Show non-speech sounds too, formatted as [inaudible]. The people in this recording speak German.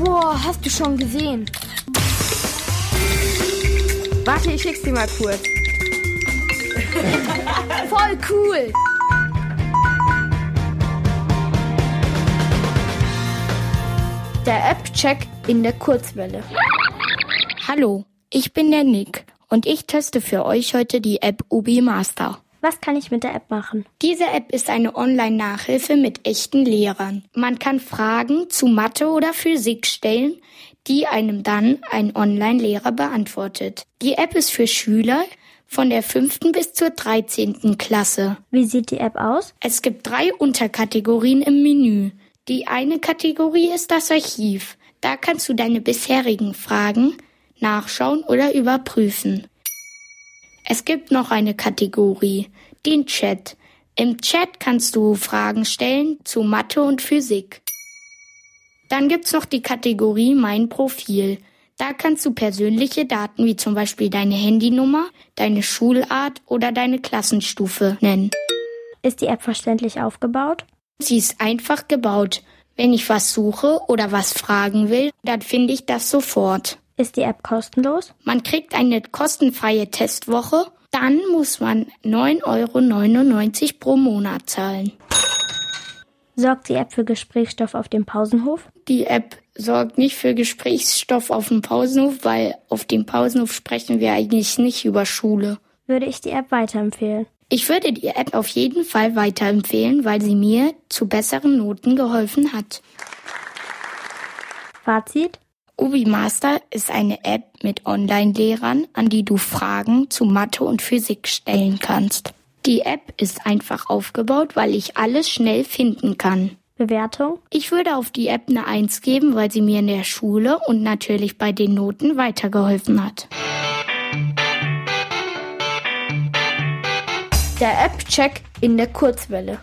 Oh, hast du schon gesehen? Warte, ich schick's dir mal kurz. [laughs] Voll cool! Der App-Check in der Kurzwelle. Hallo, ich bin der Nick und ich teste für euch heute die App Ubi Master. Was kann ich mit der App machen? Diese App ist eine Online-Nachhilfe mit echten Lehrern. Man kann Fragen zu Mathe oder Physik stellen, die einem dann ein Online-Lehrer beantwortet. Die App ist für Schüler von der fünften bis zur dreizehnten Klasse. Wie sieht die App aus? Es gibt drei Unterkategorien im Menü. Die eine Kategorie ist das Archiv. Da kannst du deine bisherigen Fragen nachschauen oder überprüfen. Es gibt noch eine Kategorie, den Chat. Im Chat kannst du Fragen stellen zu Mathe und Physik. Dann gibt's noch die Kategorie Mein Profil. Da kannst du persönliche Daten wie zum Beispiel deine Handynummer, deine Schulart oder deine Klassenstufe nennen. Ist die App verständlich aufgebaut? Sie ist einfach gebaut. Wenn ich was suche oder was fragen will, dann finde ich das sofort. Ist die App kostenlos? Man kriegt eine kostenfreie Testwoche, dann muss man 9,99 Euro pro Monat zahlen. Sorgt die App für Gesprächsstoff auf dem Pausenhof? Die App sorgt nicht für Gesprächsstoff auf dem Pausenhof, weil auf dem Pausenhof sprechen wir eigentlich nicht über Schule. Würde ich die App weiterempfehlen? Ich würde die App auf jeden Fall weiterempfehlen, weil sie mir zu besseren Noten geholfen hat. Fazit? Ubi Master ist eine App mit Online-Lehrern, an die du Fragen zu Mathe und Physik stellen kannst. Die App ist einfach aufgebaut, weil ich alles schnell finden kann. Bewertung? Ich würde auf die App eine Eins geben, weil sie mir in der Schule und natürlich bei den Noten weitergeholfen hat. Der App-Check in der Kurzwelle.